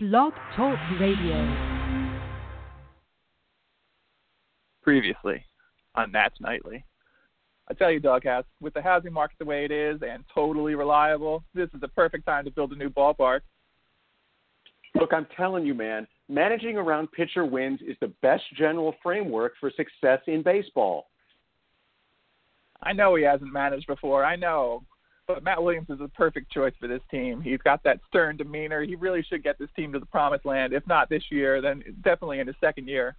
Blog Talk Radio. Previously on Nats Nightly. I tell you, Doghouse, with the housing market the way it is and totally reliable, this is the perfect time to build a new ballpark. Look, I'm telling you, man, managing around pitcher wins is the best general framework for success in baseball. I know he hasn't managed before. I know. But Matt Williams is a perfect choice for this team. He's got that stern demeanor. He really should get this team to the promised land. If not this year, then definitely in his second year.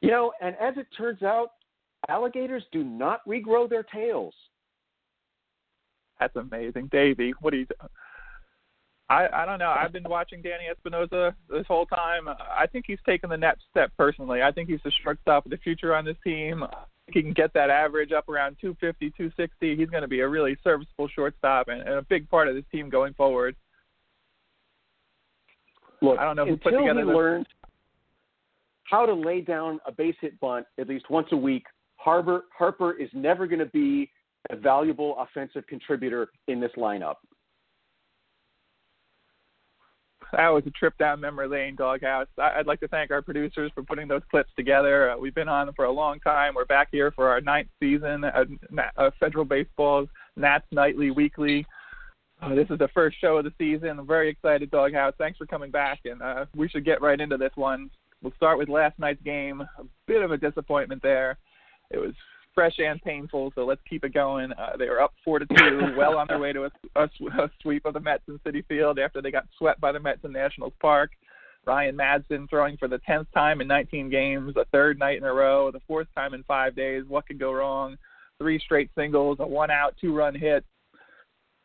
You know, and as it turns out, alligators do not regrow their tails. That's amazing, Davey. What do you? I I don't know. I've been watching Danny Espinosa this whole time. I think he's taken the next step personally. I think he's the shortstop of the future on this team he can get that average up around 250, 260, he's going to be a really serviceable shortstop and, and a big part of this team going forward. Look, I don't know who put together he the, learns how to lay down a base hit bunt at least once a week, Harper Harper is never going to be a valuable offensive contributor in this lineup. That was a trip down memory lane, Doghouse. I'd like to thank our producers for putting those clips together. Uh, we've been on for a long time. We're back here for our ninth season of uh, Federal Baseball's Nats Nightly Weekly. Uh, this is the first show of the season. I'm very excited, Doghouse. Thanks for coming back, and uh, we should get right into this one. We'll start with last night's game. A bit of a disappointment there. It was fresh and painful. So let's keep it going. Uh, they were up four to two, well on their way to a, a, a sweep of the Mets in Citi Field after they got swept by the Mets in Nationals Park. Ryan Madson throwing for the tenth time in 19 games, a third night in a row, the fourth time in five days. What could go wrong? Three straight singles, a one-out, two-run hit,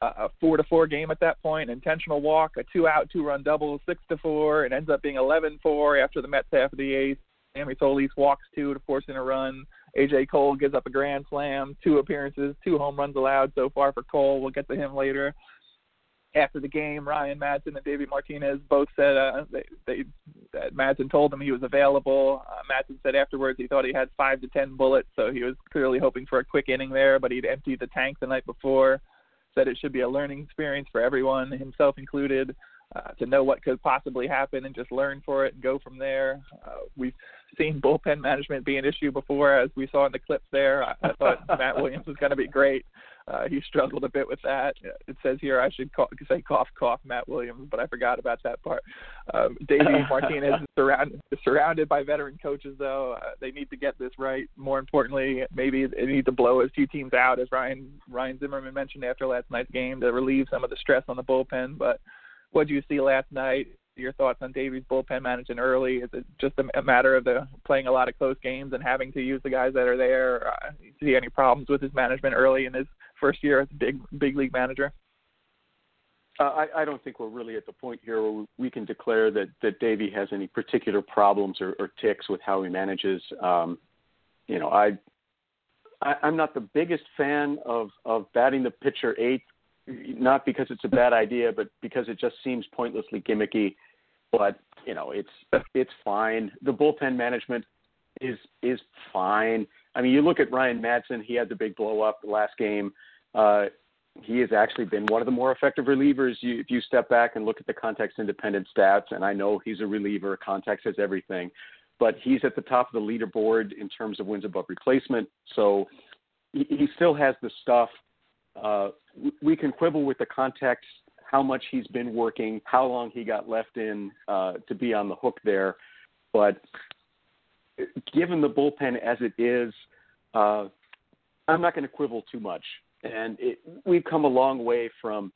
a four to four game at that point, intentional walk, a two out, two run double, six to four. It ends up being 11 4 after the Mets half of the eighth. Sammy Solis walks two to force in a run. AJ Cole gives up a grand slam, two appearances, two home runs allowed so far for Cole. We'll get to him later. After the game, Ryan Madson and David Martinez both said uh, they, they that Madson told them he was available. Uh, Madson said afterwards he thought he had five to ten bullets, so he was clearly hoping for a quick inning there, but he'd emptied the tank the night before. Said it should be a learning experience for everyone, himself included uh, to know what could possibly happen and just learn for it and go from there. Uh, we've seen bullpen management be an issue before, as we saw in the clips there. I, I thought Matt Williams was going to be great. Uh, he struggled a bit with that. It says here I should call, say cough, cough, Matt Williams, but I forgot about that part. Um, Davey Martinez is surrounded, surrounded by veteran coaches, though. Uh, they need to get this right. More importantly, maybe they need to blow a few teams out, as Ryan Ryan Zimmerman mentioned after last night's game, to relieve some of the stress on the bullpen. But what did you see last night? Your thoughts on Davey's bullpen managing early? Is it just a, matter of the playing a lot of close games and having to use the guys that are there? Uh, see any problems with his management early in his first year as a big big league manager? Uh, I, I don't think we're really at the point here where we can declare that that Davey has any particular problems or, or ticks with how he manages. Um, you know, I, I I'm not the biggest fan of of batting the pitcher eighth not because it's a bad idea, but because it just seems pointlessly gimmicky. But you know, it's it's fine. The bullpen management is is fine. I mean, you look at Ryan Madson; he had the big blow up last game. Uh, he has actually been one of the more effective relievers. You, if you step back and look at the context independent stats, and I know he's a reliever, context is everything, but he's at the top of the leaderboard in terms of wins above replacement. So he, he still has the stuff uh, we can quibble with the context, how much he's been working, how long he got left in uh, to be on the hook there. But given the bullpen as it is, uh, I'm not going to quibble too much. And it, we've come a long way from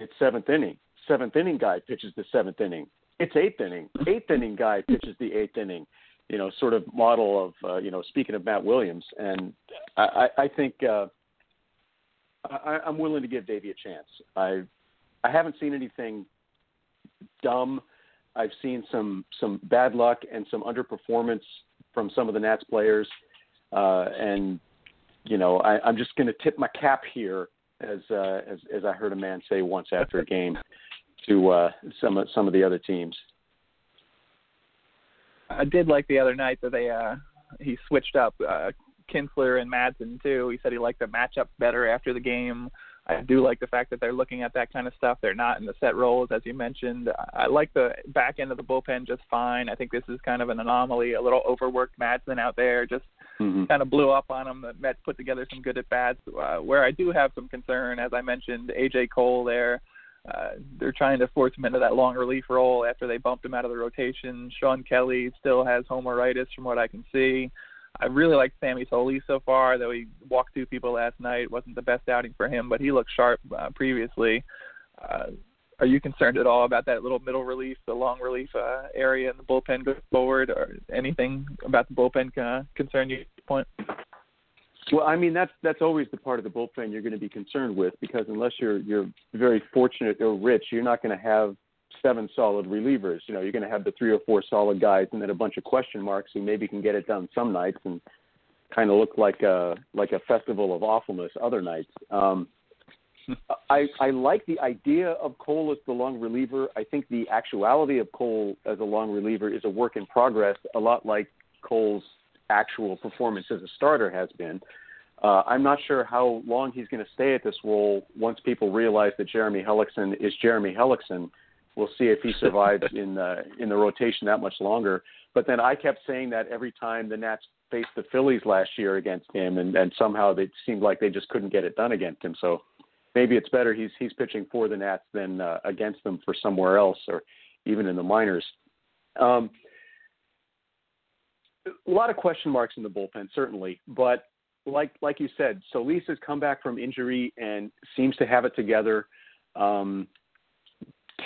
it's seventh inning. Seventh inning guy pitches the seventh inning. It's eighth inning. Eighth inning guy pitches the eighth inning. You know, sort of model of uh, you know. Speaking of Matt Williams, and I, I think uh, I, I'm willing to give Davey a chance. I I haven't seen anything dumb. I've seen some some bad luck and some underperformance from some of the Nats players, uh, and you know I, I'm just going to tip my cap here, as uh, as as I heard a man say once after a game, to uh, some of some of the other teams. I did like the other night that they uh, he switched up uh, Kintzler and Madson too. He said he liked the matchup better after the game. I do like the fact that they're looking at that kind of stuff. They're not in the set roles, as you mentioned. I like the back end of the bullpen just fine. I think this is kind of an anomaly. A little overworked Madson out there just mm-hmm. kind of blew up on them. The Mets put together some good at bats. Uh, where I do have some concern, as I mentioned, AJ Cole there. Uh, they're trying to force him into that long relief role after they bumped him out of the rotation. Shawn Kelley still has homeritis, from what I can see. I really like Sammy Solis so far, though he walked two people last night. wasn't the best outing for him, but he looked sharp uh, previously. Uh, are you concerned at all about that little middle relief, the long relief uh, area in the bullpen going forward, or anything about the bullpen uh, concern you point? Well, I mean that's that's always the part of the bullpen you're going to be concerned with because unless you're you're very fortunate or rich, you're not going to have seven solid relievers. You know, you're going to have the three or four solid guys, and then a bunch of question marks who maybe can get it done some nights and kind of look like a like a festival of awfulness other nights. Um, I I like the idea of Cole as the long reliever. I think the actuality of Cole as a long reliever is a work in progress, a lot like Cole's actual performance as a starter has been. Uh, I'm not sure how long he's going to stay at this role once people realize that Jeremy Hellickson is Jeremy Hellickson we'll see if he survives in the in the rotation that much longer. But then I kept saying that every time the Nats faced the Phillies last year against him, and, and somehow they seemed like they just couldn't get it done against him. So maybe it's better he's he's pitching for the Nats than uh, against them for somewhere else, or even in the minors. Um, a lot of question marks in the bullpen, certainly, but like like you said, Solis has come back from injury and seems to have it together. Um,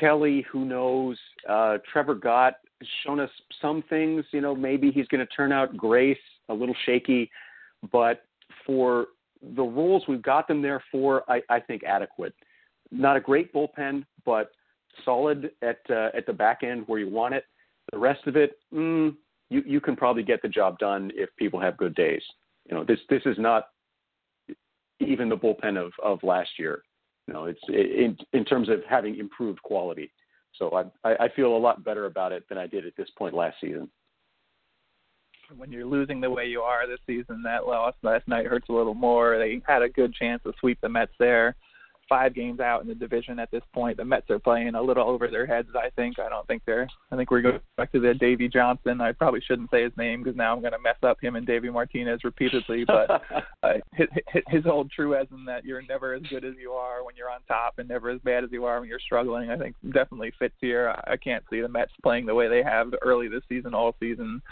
Kelley, who knows? Uh, Trevor Gott has shown us some things. You know, maybe he's going to turn out Grace, a little shaky, but for the roles we've got them there for, I, I think adequate. Not a great bullpen, but solid at uh, at the back end where you want it. The rest of it, mm, you you can probably get the job done if people have good days. You know, this this is not even the bullpen of of last year. Know, it's in in terms of having improved quality. So I I feel a lot better about it than I did at this point last season. When you're losing the way you are this season, that loss last night hurts a little more. They had a good chance to sweep the Mets there five games out in the division at this point. The Mets are playing a little over their heads. I think. I don't think they're. I think we're going back to the Davey Johnson. I probably shouldn't say his name because now I'm going to mess up him and Davey Martinez repeatedly. But uh, his, his old truism that you're never as good as you are when you're on top and never as bad as you are when you're struggling. I think definitely fits here. I can't see the Mets playing the way they have early this season, all season.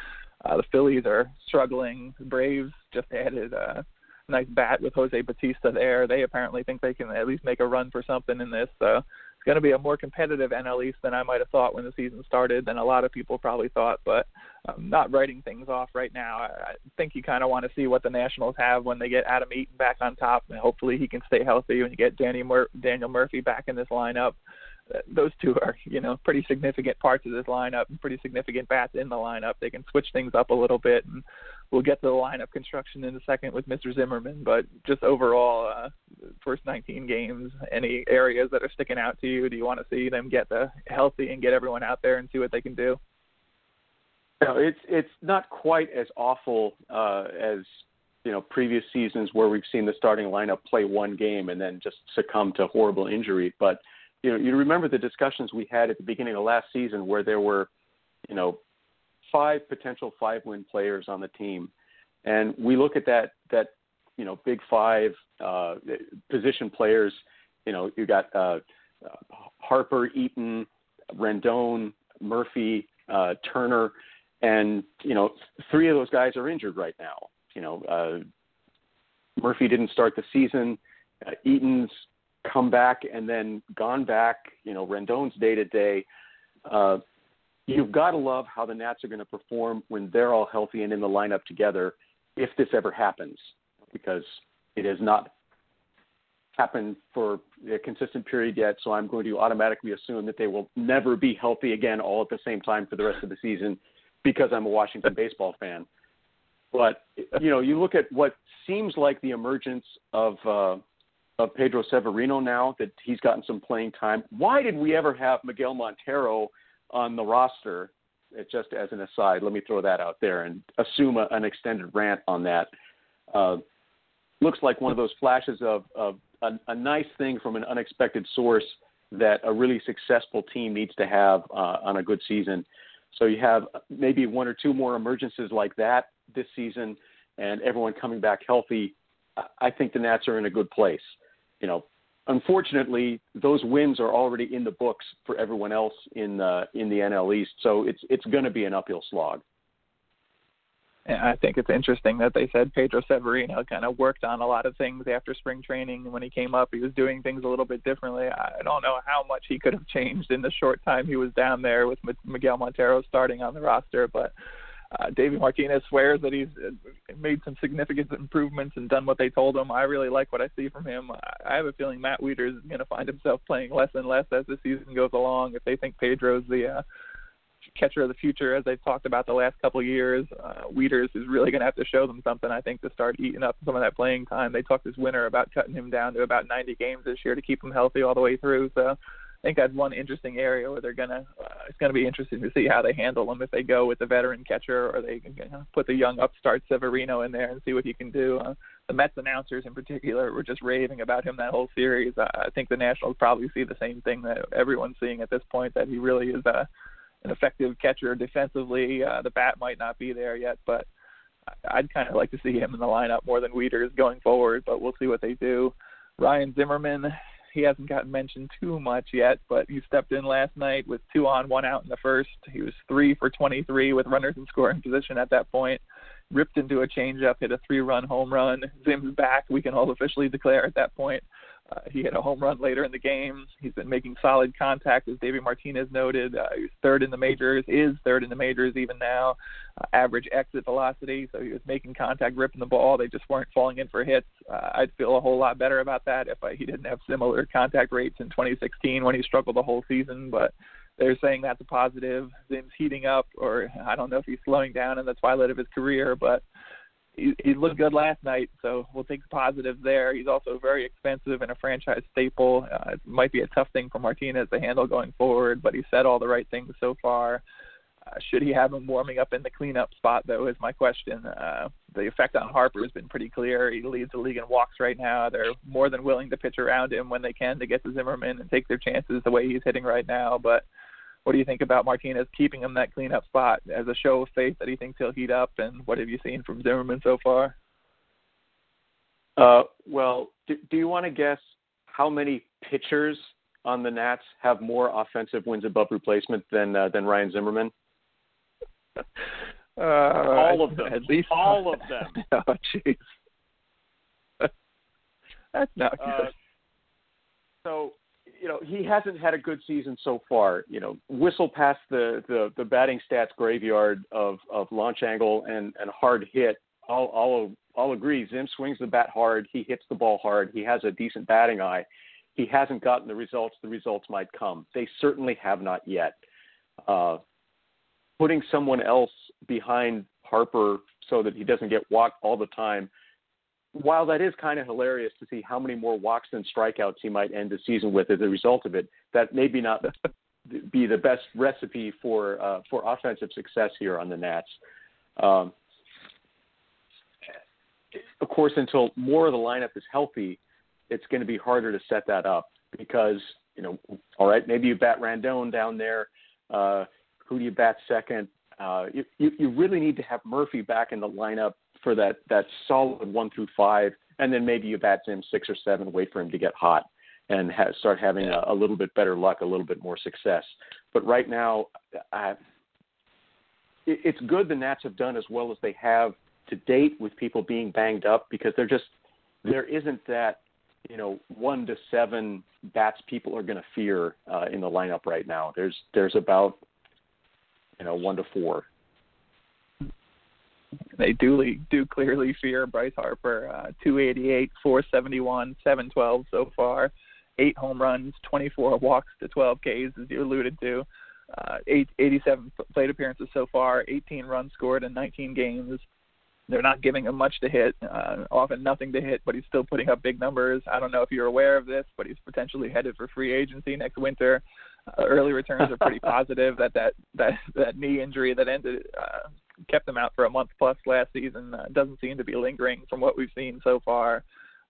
Uh, the Phillies are struggling. The Braves just added. Uh, nice bat with Jose Bautista there. They apparently think they can at least make a run for something in this. So it's going to be a more competitive NL East than I might have thought when the season started, than a lot of people probably thought. But I'm not writing things off right now. I, think you kind of want to see what the Nationals have when they get Adam Eaton back on top, and hopefully he can stay healthy when you get Danny Mur- Daniel Murphy back in this lineup those two are, you know, pretty significant parts of this lineup and pretty significant bats in the lineup. They can switch things up a little bit, and we'll get to the lineup construction in a second with Mr. Zimmerman. But just overall, uh, first 19 games, any areas that are sticking out to you? Do you want to see them get the healthy and get everyone out there and see what they can do? No, it's it's not quite as awful uh, as you know previous seasons where we've seen the starting lineup play one game and then just succumb to horrible injury, but you know, you remember the discussions we had at the beginning of last season where there were, you know, five potential five win players on the team. And we look at that that, you know, big five uh, position players, you know, you got uh, Harper, Eaton, Rendon, Murphy, uh, Turner, and you know, three of those guys are injured right now. You know, uh, Murphy didn't start the season. Uh, Eaton's come back and then gone back, you know, Rendon's day to day. Uh, you've got to love how the Nats are going to perform when they're all healthy and in the lineup together, if this ever happens, because it has not happened for a consistent period yet. So I'm going to automatically assume that they will never be healthy again all at the same time for the rest of the season because I'm a Washington baseball fan. But you know, you look at what seems like the emergence of uh, of Pedro Severino now that he's gotten some playing time. Why did we ever have Miguel Montero on the roster? Uh, just as an aside, let me throw that out there and assume a, an extended rant on that. Uh, looks like one of those flashes of, of a, a nice thing from an unexpected source that a really successful team needs to have uh, on a good season. So you have maybe one or two more emergences like that this season, and everyone coming back healthy. I think the Nats are in a good place. You know, unfortunately, those wins are already in the books for everyone else in the in the NL East. So it's it's going to be an uphill slog. And I think it's interesting that they said Pedro Severino kind of worked on a lot of things after spring training. When he came up, he was doing things a little bit differently. I don't know how much he could have changed in the short time he was down there with Miguel Montero starting on the roster, but uh, Davey Martinez swears that he's uh, made some significant improvements and done what they told him. I really like what I see from him. I have a feeling Matt Wieters is going to find himself playing less and less as the season goes along. If they think Pedro's the uh, catcher of the future, as they've talked about the last couple of years, uh, Wieters is really going to have to show them something. I think to start eating up some of that playing time. They talked this winter about cutting him down to about 90 games this year to keep him healthy all the way through. So think that's one interesting area where they're gonna. Uh, it's gonna be interesting to see how they handle him if they go with the veteran catcher or they you know, put the young upstart Severino in there and see what he can do. Uh, the Mets announcers in particular were just raving about him that whole series. Uh, I think the Nationals probably see the same thing that everyone's seeing at this point that he really is uh, an effective catcher defensively. Uh, the bat might not be there yet, but I'd kind of like to see him in the lineup more than Wieters going forward. But we'll see what they do. Ryan Zimmerman he hasn't gotten mentioned too much yet, but he stepped in last night with two on, one out in the first. He was three for 23 with runners in scoring position at that point. Ripped into a changeup, hit a three-run home run. Zim's back. We can all officially declare at that point. Uh, he hit a home run later in the game. He's been making solid contact, as David Martinez noted. Uh, third in the majors, is third in the majors even now. Uh, average exit velocity, so he was making contact, ripping the ball. They just weren't falling in for hits. Uh, I'd feel a whole lot better about that if he didn't have similar contact rates in 2016 when he struggled the whole season. But they're saying that's a positive. Zim's heating up, or I don't know if he's slowing down in the twilight of his career, but he, he looked good last night, so we'll take the positives there. He's also very expensive and a franchise staple. Uh, it might be a tough thing for Martinez to handle going forward, but he said all the right things so far. Uh, should he have him warming up in the cleanup spot, though, is my question. Uh, the effect on Harper has been pretty clear. He leads the league in walks right now. They're more than willing to pitch around him when they can to get to Zimmerman and take their chances the way he's hitting right now. But what do you think about Martinez keeping him that cleanup spot as a show of faith that he thinks he'll heat up? And what have you seen from Zimmerman so far? Uh, well, do, do you want to guess how many pitchers on the Nats have more offensive wins above replacement than uh, than Ryan Zimmerman? Uh, all of them. At least all of them. oh, jeez. That's not good. Uh, so you know he hasn't had a good season so far. You know, whistle past the the, the batting stats graveyard of of launch angle and and hard hit. I'll I'll I'll agree. Zim swings the bat hard. He hits the ball hard. He has a decent batting eye. He hasn't gotten the results. The results might come. They certainly have not yet. Uh, putting someone else behind Harper so that he doesn't get walked all the time while that is kind of hilarious to see how many more walks and strikeouts he might end the season with as a result of it, that maybe not be the best recipe for uh, for offensive success here on the Nats. Um, of course, until more of the lineup is healthy, it's going to be harder to set that up because you know, all right, maybe you bat Rendon down there. Uh, who do you bat second? Uh, you, you you really need to have Murphy back in the lineup for that that solid one through five, and then maybe you bat him six or seven, wait for him to get hot, and ha- start having a, a little bit better luck, a little bit more success. But right now, I, it, it's good the Nats have done as well as they have to date with people being banged up because they're just there isn't that you know one to seven bats people are going to fear uh, in the lineup right now. There's there's about you know one to four they do do clearly fear Bryce Harper. Uh, 288, 471, 712 so far, eight home runs, 24 walks to 12 Ks, as you alluded to. Uh, eight, 87 plate appearances so far, 18 runs scored in 19 games. They're not giving him much to hit, uh, often nothing to hit, but he's still putting up big numbers. I don't know if you're aware of this, but he's potentially headed for free agency next winter. Uh, early returns are pretty positive that that that that knee injury that ended uh, kept him out for a month plus last season uh, doesn't seem to be lingering from what we've seen so far.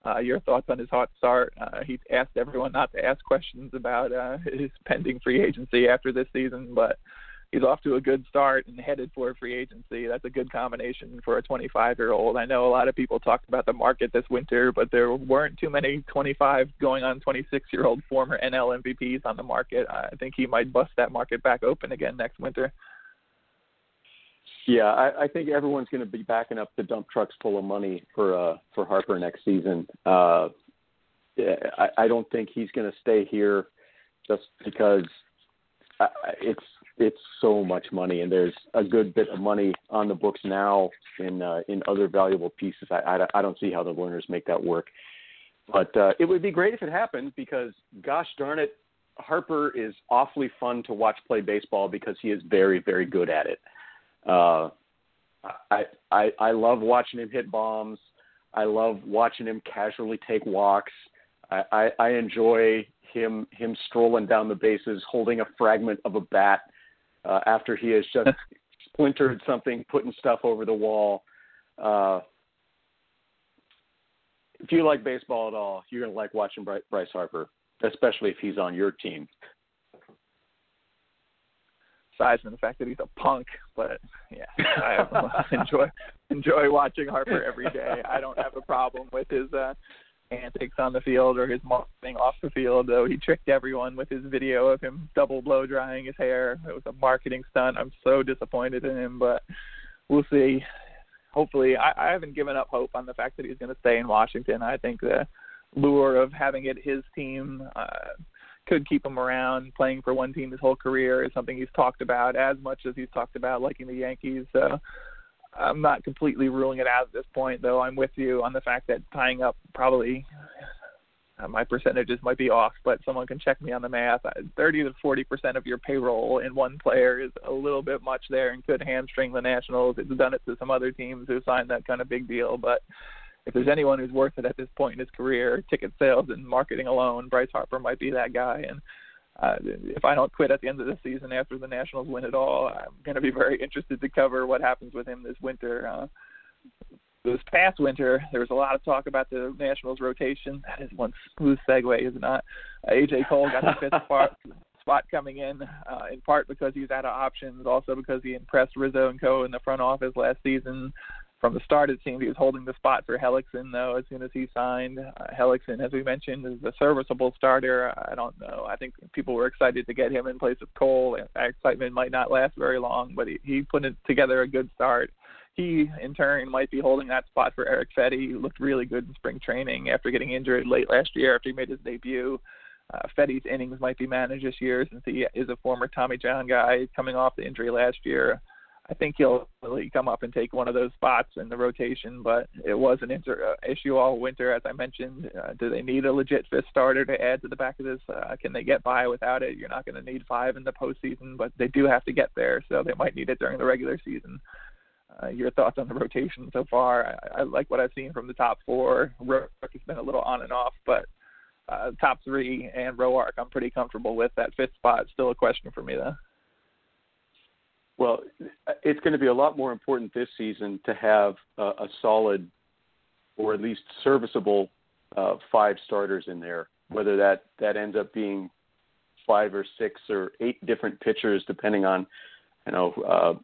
Uh, your thoughts on his hot start? Uh, he's asked everyone not to ask questions about uh, his pending free agency after this season, but he's off to a good start and headed for free agency. That's a good combination for a 25 year old. I know a lot of people talked about the market this winter, but there weren't too many 25 going on 26 year old former NL MVPs on the market. I think he might bust that market back open again next winter. Yeah, I, I think everyone's going to be backing up the dump trucks full of money for uh, for Harper next season. Uh, I, I don't think he's going to stay here just because uh, it's it's so much money, and there's a good bit of money on the books now in uh, in other valuable pieces. I, I, I don't see how the Lerners make that work, but uh, it would be great if it happened because, gosh darn it, Harper is awfully fun to watch play baseball because he is very very good at it. Uh, I, I I love watching him hit bombs. I love watching him casually take walks. I, I, I enjoy him him strolling down the bases, holding a fragment of a bat uh, after he has just splintered something, putting stuff over the wall. Uh, if you like baseball at all, you're gonna like watching Bryce Harper, especially if he's on your team aside from the fact that he's a punk. But yeah, I enjoy enjoy watching Harper every day. I don't have a problem with his uh, antics on the field or his marketing off the field. Though he tricked everyone with his video of him double blow drying his hair. It was a marketing stunt. I'm so disappointed in him, but we'll see. Hopefully, I, I haven't given up hope on the fact that he's going to stay in Washington. I think the lure of having it his team. Uh, could keep him around playing for one team his whole career is something he's talked about as much as he's talked about liking the Yankees. So I'm not completely ruling it out at this point, though. I'm with you on the fact that tying up probably uh, my percentages might be off, but someone can check me on the math. 30 to 40 percent of your payroll in one player is a little bit much there and could hamstring the Nationals. It's done it to some other teams who signed that kind of big deal, but if there's anyone who's worth it at this point in his career, ticket sales and marketing alone, Bryce Harper might be that guy. And uh, if I don't quit at the end of the season after the Nationals win it all, I'm going to be very interested to cover what happens with him this winter. Uh, this past winter, there was a lot of talk about the Nationals rotation. That is one smooth segue, is it not? Uh, AJ Cole got the fifth spot, spot coming in, uh, in part because he's out of options, also because he impressed Rizzo and Co. in the front office last season from the start, it seemed he was holding the spot for Hellickson, though, as soon as he signed. Uh, Hellickson, as we mentioned, is a serviceable starter. I don't know. I think people were excited to get him in place of Cole. That excitement might not last very long, but he, he put it together a good start. He, in turn, might be holding that spot for Erick Fedde, who looked really good in spring training after getting injured late last year after he made his debut. Uh, Fedde's innings might be managed this year since he is a former Tommy John guy coming off the injury last year. I think he'll really come up and take one of those spots in the rotation. But it was an inter- uh, issue all winter, as I mentioned. Uh, do they need a legit fifth starter to add to the back of this? Uh, can they get by without it? You're not going to need five in the postseason, but they do have to get there, so they might need it during the regular season. Uh, your thoughts on the rotation so far? I, I like what I've seen from the top four. Roark has been a little on and off, but uh, top three and Roark, I'm pretty comfortable with. That fifth spot still a question for me though. Well, it's going to be a lot more important this season to have a, a solid or at least serviceable uh, five starters in there. Whether that that ends up being five or six or eight different pitchers, depending on you know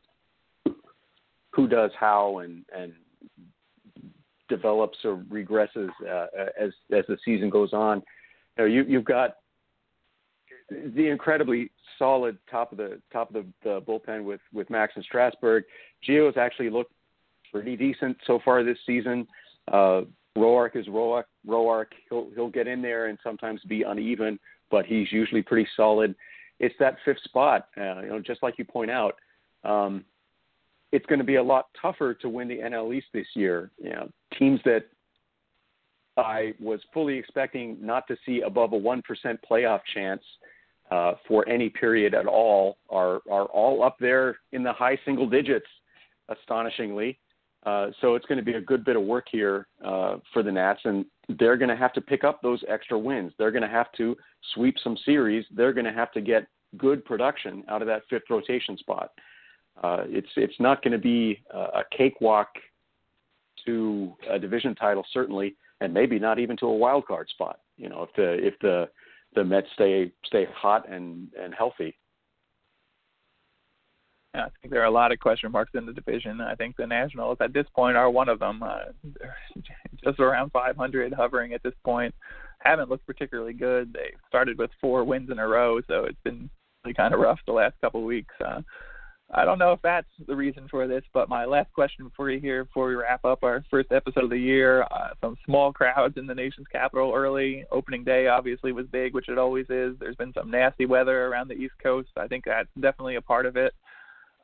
uh, who does how and and develops or regresses uh, as as the season goes on. You know, you, you've got the incredibly solid top of the top of the, the bullpen with with Max and Strasburg. Gio has actually looked pretty decent so far this season. Uh, Roark is Roark. Roark. He'll he'll get in there and sometimes be uneven, but he's usually pretty solid. It's that fifth spot, uh, you know, just like you point out. Um, it's going to be a lot tougher to win the NL East this year. You know, teams that I was fully expecting not to see above a one percent playoff chance uh, for any period at all are are all up there in the high single digits, astonishingly. Uh, so it's going to be a good bit of work here uh, for the Nats, and they're going to have to pick up those extra wins. They're going to have to sweep some series. They're going to have to get good production out of that fifth rotation spot. Uh, it's it's not going to be a cakewalk to a division title, certainly, and maybe not even to a wild card spot. You know, if the if the the Mets stay stay hot and and healthy. Yeah, I think there are a lot of question marks in the division. I think the Nationals at this point are one of them. Uh, just around 500, hovering at this point. Haven't looked particularly good. They started with four wins in a row, so it's been really kind of rough the last couple of weeks. Uh, I don't know if that's the reason for this, but my last question for you here before we wrap up our first episode of the year. Uh, some small crowds in the nation's capital early. Opening day obviously was big, which it always is. There's been some nasty weather around the East Coast. I think that's definitely a part of it.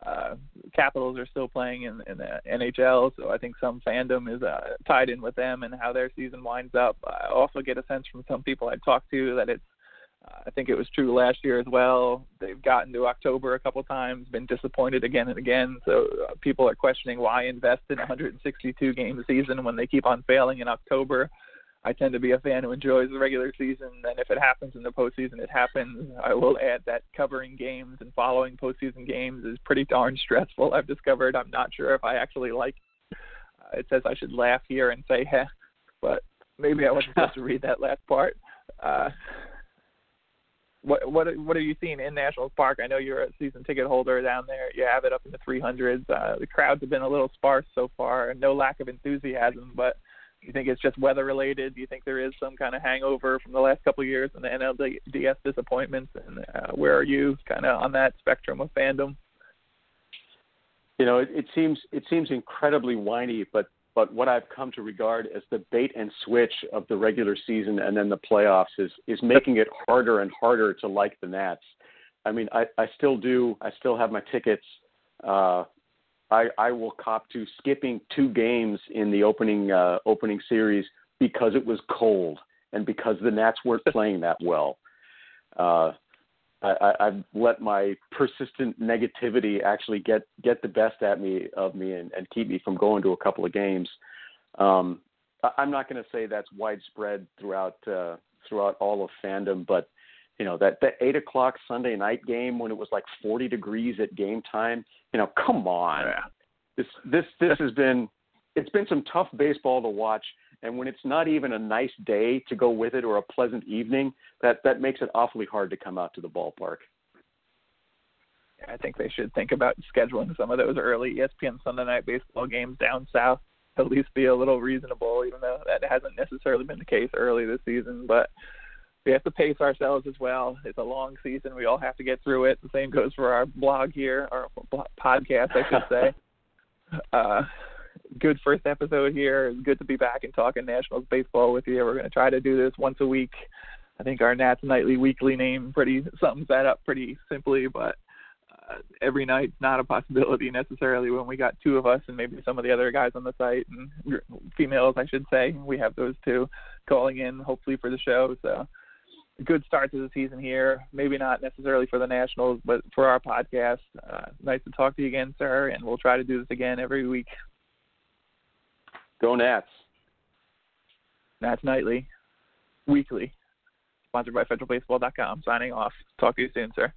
Uh, Capitals are still playing in, in the NHL, so I think some fandom is uh, tied in with them and how their season winds up. I also get a sense from some people I talked to that it's uh, I think it was true last year as well. They've gotten to October a couple times, been disappointed again and again. So uh, people are questioning why invest in a 162 game season when they keep on failing in October. I tend to be a fan who enjoys the regular season, and if it happens in the postseason, it happens. I will add that covering games and following postseason games is pretty darn stressful. I've discovered I'm not sure if I actually like. Uh, it says I should laugh here and say "heh," but maybe I wasn't supposed to read that last part. Uh, what what what are you seeing in Nationals Park? I know you're a season ticket holder down there. You have it up in the 300s. Uh, the crowds have been a little sparse so far, and no lack of enthusiasm. But do you think it's just weather related? Do you think there is some kind of hangover from the last couple of years and the NLDS disappointments? And uh, where are you kind of on that spectrum of fandom? You know, it, it seems it seems incredibly whiny, but but what I've come to regard as the bait and switch of the regular season and then the playoffs is is making it harder and harder to like the Nats. I mean, I, I still do. I still have my tickets. Uh, I, I will cop to skipping two games in the opening uh, opening series because it was cold and because the Nats weren't playing that well. Uh, I, I've let my persistent negativity actually get get the best at me of me and, and keep me from going to a couple of games. Um, I'm not going to say that's widespread throughout uh, throughout all of fandom, but you know that that eight o'clock Sunday night game when it was like 40 degrees at game time. You know, come on. Yeah. This this this has been it's been some tough baseball to watch and when it's not even a nice day to go with it or a pleasant evening, that that makes it awfully hard to come out to the ballpark. I think they should think about scheduling some of those early ESPN Sunday night baseball games down south. At least be a little reasonable, even though that hasn't necessarily been the case early this season. But we have to pace ourselves as well. It's a long season. We all have to get through it. The same goes for our blog here, our podcast, I should say. uh, good first episode here. It's good to be back and talking Nationals baseball with you. We're going to try to do this once a week. I think our Nats Nightly Weekly name pretty sums that up pretty simply, but uh, every night's not a possibility necessarily when we got two of us and maybe some of the other guys on the site and females, I should say. We have those two calling in hopefully for the show. So good start to the season here. Maybe not necessarily for the Nationals, but for our podcast. Uh, nice to talk to you again, sir, and we'll try to do this again every week. Go Nats. Nats Nightly, weekly, sponsored by FederalBaseball.com. Signing off. Talk to you soon, sir.